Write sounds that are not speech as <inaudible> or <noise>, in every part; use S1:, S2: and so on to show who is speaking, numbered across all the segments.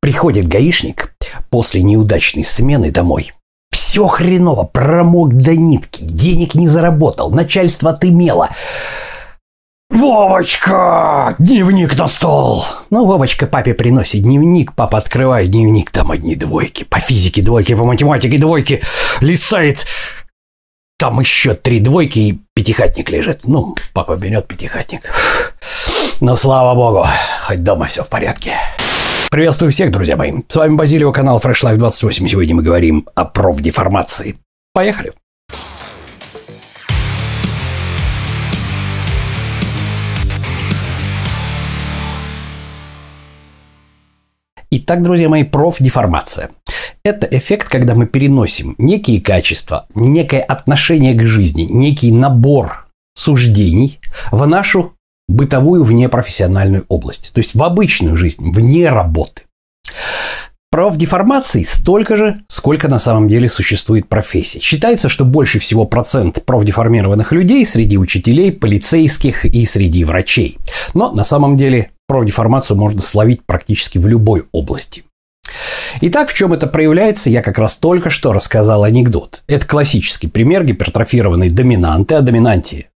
S1: Приходит гаишник после неудачной смены домой. Все хреново, промок до нитки, денег не заработал, начальство отымело. «Вовочка! Дневник на стол!» Ну, Вовочка папе приносит дневник, папа открывает дневник, там одни двойки. По физике двойки, по математике двойки. Листает, там еще три двойки и пятихатник лежит. Ну, папа берет пятихатник. Но слава богу, хоть дома все в порядке. Приветствую всех, друзья мои. С вами Базилио, канал Fresh Life 28. Сегодня мы говорим о профдеформации. Поехали. Итак, друзья мои, профдеформация. Это эффект, когда мы переносим некие качества, некое отношение к жизни, некий набор суждений в нашу бытовую внепрофессиональную область. То есть в обычную жизнь, вне работы. Профдеформаций столько же, сколько на самом деле существует профессий. Считается, что больше всего процент профдеформированных людей среди учителей, полицейских и среди врачей. Но на самом деле профдеформацию можно словить практически в любой области. Итак, в чем это проявляется, я как раз только что рассказал анекдот. Это классический пример гипертрофированной доминанты, о доминанте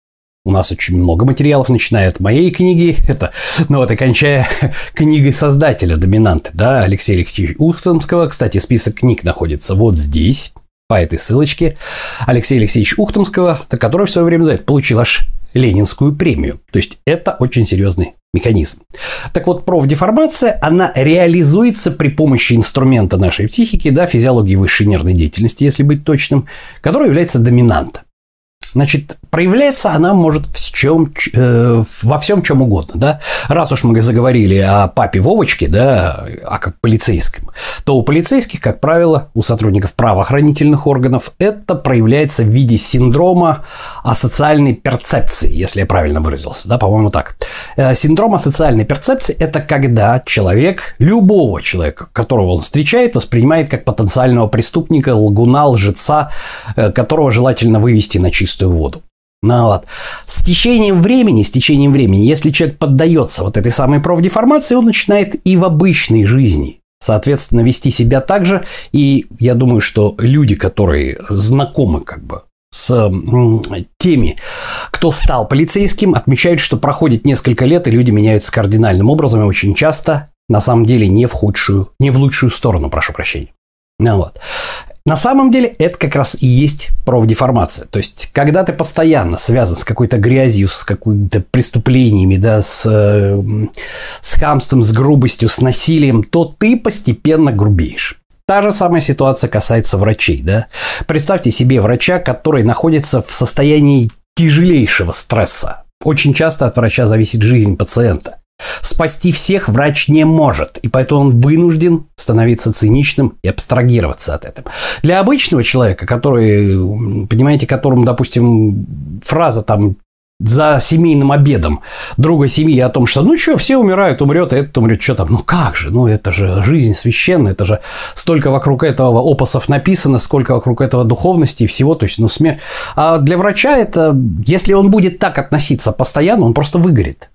S1: у нас очень много материалов, начиная от моей книги, <laughs> это, ну вот, и кончая <laughs> книгой создателя «Доминанты», да, Алексея Алексеевича Ухтомского. Кстати, список книг находится вот здесь, по этой ссылочке. Алексей Алексеевич Ухтомского, который в свое время за это получил аж Ленинскую премию. То есть это очень серьезный механизм. Так вот, профдеформация, она реализуется при помощи инструмента нашей психики, да, физиологии высшей нервной деятельности, если быть точным, который является доминантом. Значит, проявляется она может в чем, э, во всем чем угодно, да. Раз уж мы заговорили о папе Вовочке, да, о полицейском, то у полицейских, как правило, у сотрудников правоохранительных органов это проявляется в виде синдрома асоциальной перцепции, если я правильно выразился, да, по-моему, так. Э, синдром асоциальной перцепции – это когда человек, любого человека, которого он встречает, воспринимает как потенциального преступника, лгуна, лжеца, э, которого желательно вывести на чистую воду. Ну вот. С течением времени, с течением времени, если человек поддается вот этой самой профдеформации, он начинает и в обычной жизни, соответственно, вести себя так же. И я думаю, что люди, которые знакомы как бы с теми, кто стал полицейским, отмечают, что проходит несколько лет, и люди меняются кардинальным образом, и очень часто, на самом деле, не в худшую, не в лучшую сторону, прошу прощения. Ну вот. На самом деле это как раз и есть профдеформация. То есть, когда ты постоянно связан с какой-то грязью, с какими-то преступлениями, да, с, э, с хамством, с грубостью, с насилием, то ты постепенно грубеешь. Та же самая ситуация касается врачей. Да? Представьте себе врача, который находится в состоянии тяжелейшего стресса. Очень часто от врача зависит жизнь пациента. Спасти всех врач не может, и поэтому он вынужден становиться циничным и абстрагироваться от этого. Для обычного человека, который, понимаете, которому, допустим, фраза там за семейным обедом друга семьи о том, что ну что, все умирают, умрет, и этот умрет, что там, ну как же, ну это же жизнь священная, это же столько вокруг этого опусов написано, сколько вокруг этого духовности и всего, то есть, ну смерть. А для врача это, если он будет так относиться постоянно, он просто выгорит.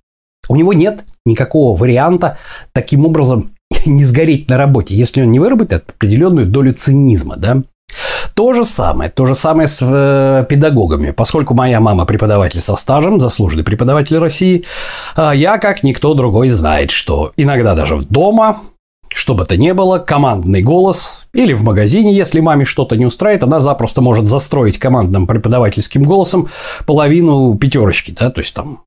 S1: У него нет никакого варианта таким образом <laughs> не сгореть на работе, если он не выработает определенную долю цинизма, да. То же самое, то же самое с э, педагогами. Поскольку моя мама преподаватель со стажем, заслуженный преподаватель России, а я, как никто другой, знает, что иногда даже дома что бы то ни было, командный голос или в магазине, если маме что-то не устраивает, она запросто может застроить командным преподавательским голосом половину пятерочки, да, то есть там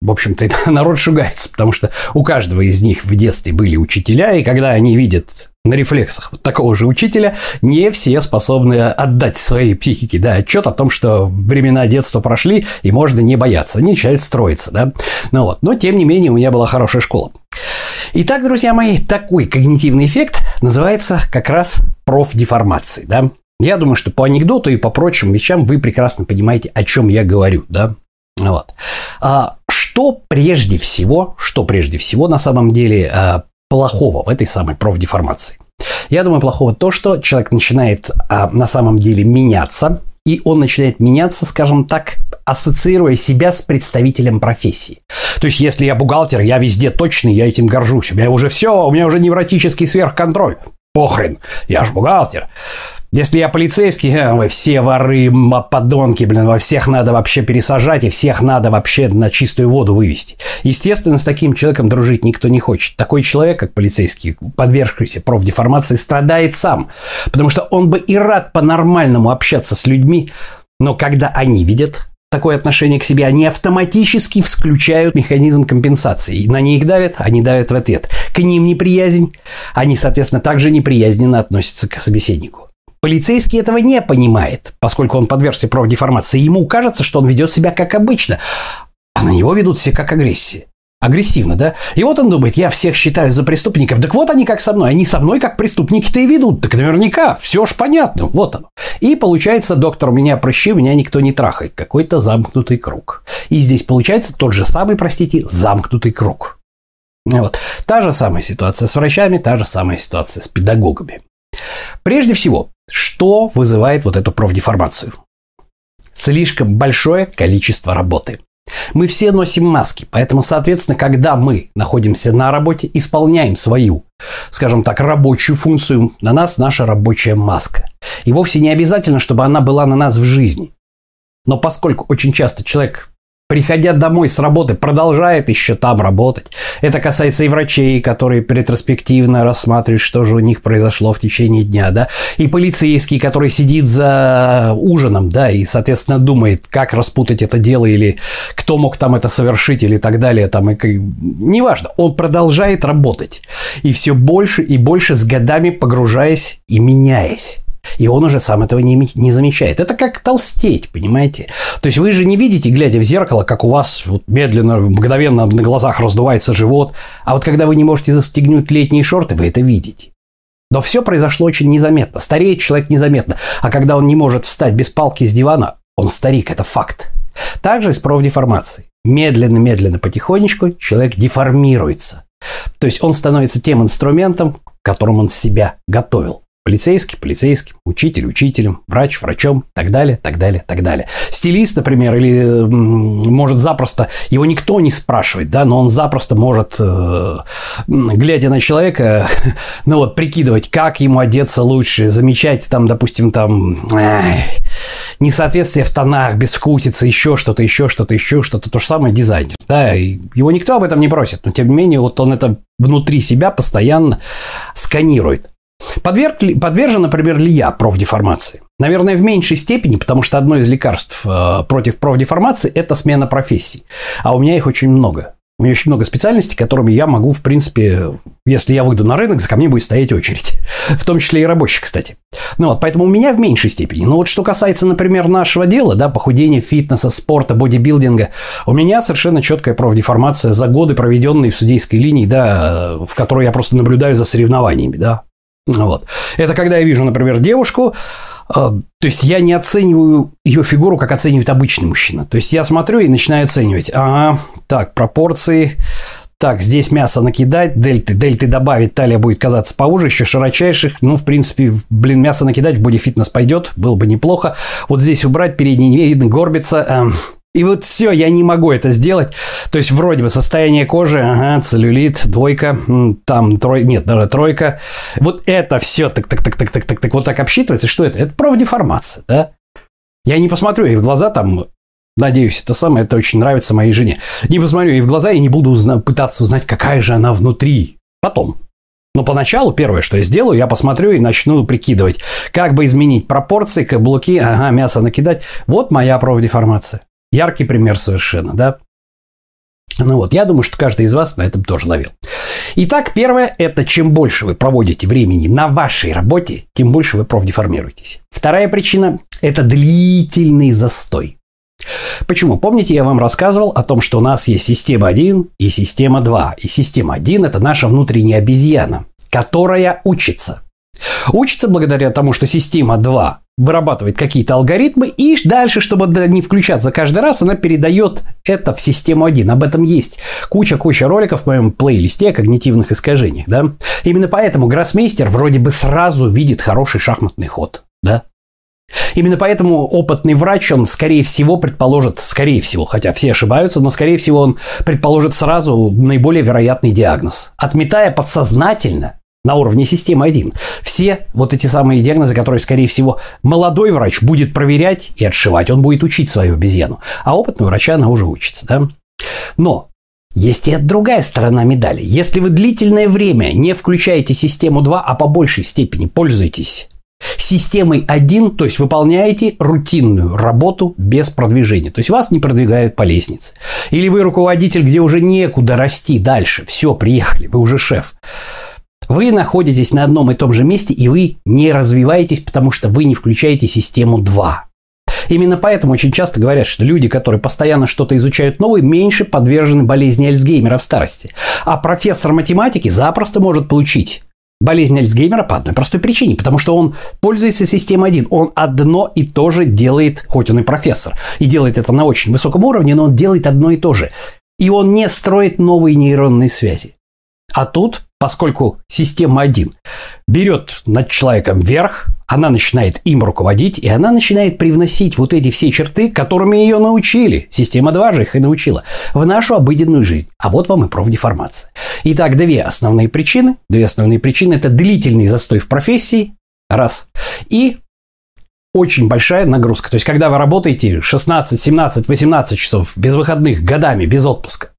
S1: в общем-то, <laughs> народ шугается, потому что у каждого из них в детстве были учителя, и когда они видят на рефлексах вот такого же учителя, не все способны отдать своей психике да, отчет о том, что времена детства прошли, и можно не бояться. Они начинают строиться. Да? Ну вот. Но, тем не менее, у меня была хорошая школа. Итак, друзья мои, такой когнитивный эффект называется как раз профдеформацией. Да? Я думаю, что по анекдоту и по прочим вещам вы прекрасно понимаете, о чем я говорю. Да? Вот. А что прежде всего, что прежде всего на самом деле а, плохого в этой самой профдеформации? Я думаю, плохого то, что человек начинает а, на самом деле меняться, и он начинает меняться, скажем так, ассоциируя себя с представителем профессии. То есть, если я бухгалтер, я везде точный, я этим горжусь. У меня уже все, у меня уже невротический сверхконтроль. Похрен, я ж бухгалтер. Если я полицейский, э, вы все воры, подонки, блин, во всех надо вообще пересажать, и всех надо вообще на чистую воду вывести. Естественно, с таким человеком дружить никто не хочет. Такой человек, как полицейский, подвергшийся профдеформации, страдает сам. Потому что он бы и рад по-нормальному общаться с людьми, но когда они видят такое отношение к себе, они автоматически включают механизм компенсации. На них давят, они давят в ответ. К ним неприязнь, они, соответственно, также неприязненно относятся к собеседнику. Полицейский этого не понимает, поскольку он подвергся профдеформации. Ему кажется, что он ведет себя как обычно, а на него ведут все как агрессия. Агрессивно, да? И вот он думает, я всех считаю за преступников. Так вот они как со мной. Они со мной как преступники-то и ведут. Так наверняка, все ж понятно. Вот оно. И получается, доктор, меня прыщи, меня никто не трахает. Какой-то замкнутый круг. И здесь получается тот же самый, простите, замкнутый круг. Вот. Та же самая ситуация с врачами, та же самая ситуация с педагогами. Прежде всего, что вызывает вот эту профдеформацию? Слишком большое количество работы. Мы все носим маски, поэтому, соответственно, когда мы находимся на работе, исполняем свою, скажем так, рабочую функцию, на нас наша рабочая маска. И вовсе не обязательно, чтобы она была на нас в жизни. Но поскольку очень часто человек приходя домой с работы, продолжает еще там работать. Это касается и врачей, которые ретроспективно рассматривают, что же у них произошло в течение дня, да, и полицейский, который сидит за ужином, да, и, соответственно, думает, как распутать это дело, или кто мог там это совершить, или так далее, там, и, неважно, он продолжает работать, и все больше и больше с годами погружаясь и меняясь. И он уже сам этого не, не замечает. Это как толстеть, понимаете? То есть вы же не видите, глядя в зеркало, как у вас вот медленно, мгновенно на глазах раздувается живот. А вот когда вы не можете застегнуть летние шорты, вы это видите. Но все произошло очень незаметно. Стареет человек незаметно. А когда он не может встать без палки с дивана, он старик, это факт. Также и с профдеформацией. Медленно-медленно, потихонечку человек деформируется. То есть он становится тем инструментом, которым он себя готовил. Полицейский, полицейским, учитель, учителем, врач, врачом, так далее, так далее, так далее. Стилист, например, или может запросто, его никто не спрашивает, да, но он запросто может, э, глядя на человека, <laughs> ну вот, прикидывать, как ему одеться лучше, замечать там, допустим, там, несоответствие в тонах, безвкусица, еще что-то, еще что-то, еще что-то. То же самое дизайнер, да, его никто об этом не просит, но тем не менее, вот он это внутри себя постоянно сканирует. Подверг, подвержен, например, ли я профдеформации? Наверное, в меньшей степени, потому что одно из лекарств э, против профдеформации – это смена профессий. А у меня их очень много. У меня очень много специальностей, которыми я могу, в принципе, если я выйду на рынок, за ко мне будет стоять очередь. <laughs> В том числе и рабочих, кстати. Ну вот, поэтому у меня в меньшей степени. Но вот что касается, например, нашего дела, да, похудения, фитнеса, спорта, бодибилдинга, у меня совершенно четкая профдеформация за годы, проведенные в судейской линии, да, в которой я просто наблюдаю за соревнованиями, да. Вот. Это когда я вижу, например, девушку, э, то есть я не оцениваю ее фигуру, как оценивает обычный мужчина. То есть я смотрю и начинаю оценивать. Ага, так, пропорции. Так, здесь мясо накидать, дельты, дельты добавить, талия будет казаться поуже, еще широчайших. Ну, в принципе, блин, мясо накидать в бодифитнес пойдет, было бы неплохо. Вот здесь убрать, передний не видно, горбится. Эм, и вот все, я не могу это сделать. То есть, вроде бы состояние кожи, ага, целлюлит, двойка, там трой, нет, даже тройка. Вот это все так, так, так, так, так, так, так, вот так обсчитывается. Что это? Это профдеформация, да? Я не посмотрю ей в глаза там, Надеюсь, это самое, это очень нравится моей жене. Не посмотрю ей в глаза и не буду узна- пытаться узнать, какая же она внутри. Потом. Но поначалу первое, что я сделаю, я посмотрю и начну прикидывать, как бы изменить пропорции, каблуки, ага, мясо накидать. Вот моя профдеформация. Яркий пример совершенно, да? Ну вот, я думаю, что каждый из вас на этом тоже ловил. Итак, первое – это чем больше вы проводите времени на вашей работе, тем больше вы профдеформируетесь. Вторая причина – это длительный застой. Почему? Помните, я вам рассказывал о том, что у нас есть система 1 и система 2. И система 1 – это наша внутренняя обезьяна, которая учится. Учится благодаря тому, что система 2 вырабатывает какие-то алгоритмы, и дальше, чтобы не включаться каждый раз, она передает это в систему 1. Об этом есть куча-куча роликов в моем плейлисте о когнитивных искажениях. Да? Именно поэтому гроссмейстер вроде бы сразу видит хороший шахматный ход. Да? Именно поэтому опытный врач, он, скорее всего, предположит, скорее всего, хотя все ошибаются, но, скорее всего, он предположит сразу наиболее вероятный диагноз, отметая подсознательно на уровне системы 1. Все вот эти самые диагнозы, которые, скорее всего, молодой врач будет проверять и отшивать, он будет учить свою обезьяну. А опытного врача она уже учится, да? Но есть и другая сторона медали. Если вы длительное время не включаете систему 2, а по большей степени пользуетесь системой 1, то есть выполняете рутинную работу без продвижения. То есть вас не продвигают по лестнице. Или вы руководитель, где уже некуда расти дальше. Все, приехали, вы уже шеф. Вы находитесь на одном и том же месте, и вы не развиваетесь, потому что вы не включаете систему 2. Именно поэтому очень часто говорят, что люди, которые постоянно что-то изучают новое, меньше подвержены болезни Альцгеймера в старости. А профессор математики запросто может получить болезнь Альцгеймера по одной простой причине, потому что он пользуется системой 1. Он одно и то же делает, хоть он и профессор, и делает это на очень высоком уровне, но он делает одно и то же. И он не строит новые нейронные связи. А тут поскольку система 1 берет над человеком верх, она начинает им руководить, и она начинает привносить вот эти все черты, которыми ее научили. Система 2 же их и научила. В нашу обыденную жизнь. А вот вам и профдеформация. Итак, две основные причины. Две основные причины – это длительный застой в профессии, раз, и очень большая нагрузка. То есть, когда вы работаете 16, 17, 18 часов без выходных, годами, без отпуска.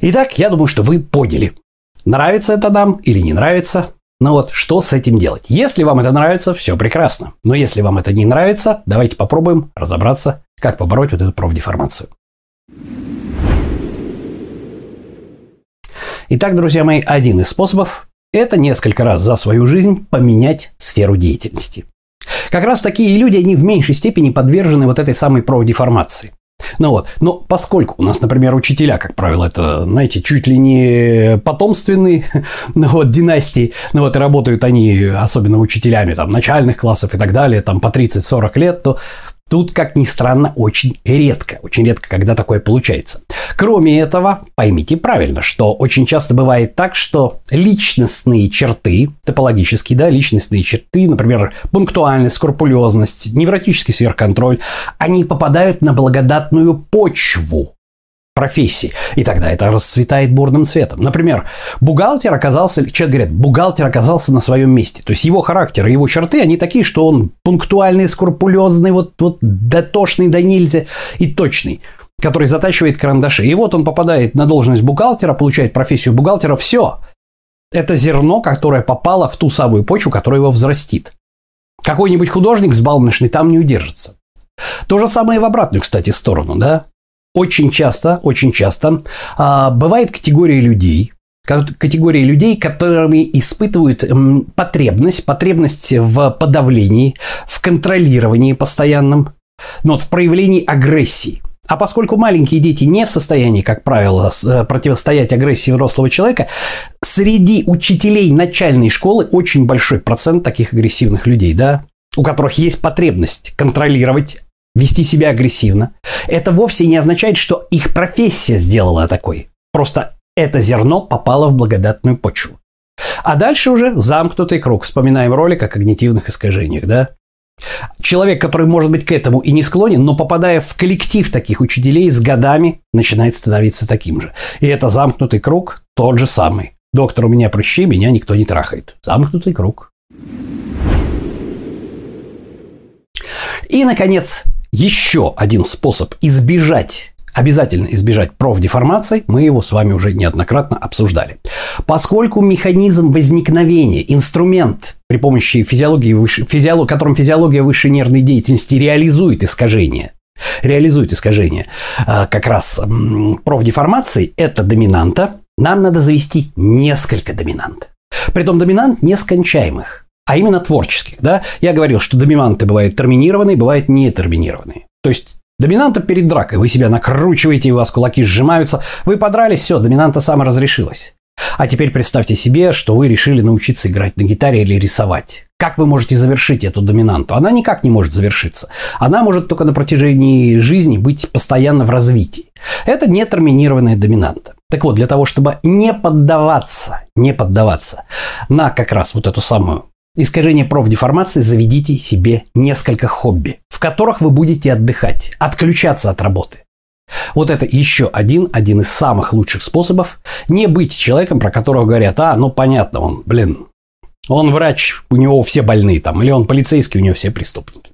S1: Итак, я думаю, что вы поняли, Нравится это нам или не нравится? Ну вот, что с этим делать? Если вам это нравится, все прекрасно. Но если вам это не нравится, давайте попробуем разобраться, как побороть вот эту профдеформацию. Итак, друзья мои, один из способов – это несколько раз за свою жизнь поменять сферу деятельности. Как раз такие люди, они в меньшей степени подвержены вот этой самой профдеформации. Ну вот, но поскольку у нас, например, учителя, как правило, это, знаете, чуть ли не потомственные <laughs> ну вот, династии, ну вот, и работают они, особенно учителями там начальных классов и так далее, там по 30-40 лет, то Тут, как ни странно, очень редко. Очень редко, когда такое получается. Кроме этого, поймите правильно, что очень часто бывает так, что личностные черты, топологические, да, личностные черты, например, пунктуальность, скрупулезность, невротический сверхконтроль, они попадают на благодатную почву профессии. И тогда это расцветает бурным цветом. Например, бухгалтер оказался, человек говорит, бухгалтер оказался на своем месте. То есть его характер и его черты, они такие, что он пунктуальный, скрупулезный, вот, вот дотошный до нельзя и точный который затачивает карандаши. И вот он попадает на должность бухгалтера, получает профессию бухгалтера, все. Это зерно, которое попало в ту самую почву, которая его взрастит. Какой-нибудь художник с балмошный там не удержится. То же самое и в обратную, кстати, сторону, да? Очень часто, очень часто а, бывает категория людей, категории людей, которыми испытывают потребность, потребность в подавлении, в контролировании постоянном, но вот в проявлении агрессии. А поскольку маленькие дети не в состоянии, как правило, э, противостоять агрессии взрослого человека, среди учителей начальной школы очень большой процент таких агрессивных людей, да, у которых есть потребность контролировать вести себя агрессивно, это вовсе не означает, что их профессия сделала такой. Просто это зерно попало в благодатную почву. А дальше уже замкнутый круг. Вспоминаем ролик о когнитивных искажениях, да? Человек, который, может быть, к этому и не склонен, но попадая в коллектив таких учителей, с годами начинает становиться таким же. И это замкнутый круг тот же самый. Доктор, у меня прыщи, меня никто не трахает. Замкнутый круг. И, наконец, еще один способ избежать обязательно избежать профдеформации, мы его с вами уже неоднократно обсуждали. Поскольку механизм возникновения, инструмент, при помощи физиологии, выше, физиолог, которым физиология высшей нервной деятельности реализует искажение, реализует искажение а, как раз профдеформации, это доминанта, нам надо завести несколько доминант. Притом доминант нескончаемых а именно творческих. Да? Я говорил, что доминанты бывают терминированные, бывают не терминированные. То есть Доминанта перед дракой. Вы себя накручиваете, у вас кулаки сжимаются. Вы подрались, все, доминанта саморазрешилась. А теперь представьте себе, что вы решили научиться играть на гитаре или рисовать. Как вы можете завершить эту доминанту? Она никак не может завершиться. Она может только на протяжении жизни быть постоянно в развитии. Это нетерминированная доминанта. Так вот, для того, чтобы не поддаваться, не поддаваться на как раз вот эту самую искажения профдеформации заведите себе несколько хобби, в которых вы будете отдыхать, отключаться от работы. Вот это еще один, один из самых лучших способов не быть человеком, про которого говорят, а, ну понятно, он, блин, он врач, у него все больные там, или он полицейский, у него все преступники.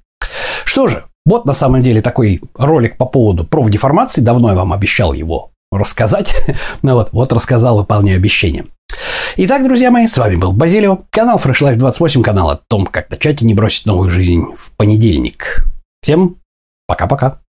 S1: Что же, вот на самом деле такой ролик по поводу профдеформации, давно я вам обещал его рассказать, ну <laughs> вот, вот рассказал, выполняю обещание. Итак, друзья мои, с вами был Базилио, канал Fresh Life 28, канал о том, как начать и не бросить новую жизнь в понедельник. Всем пока-пока.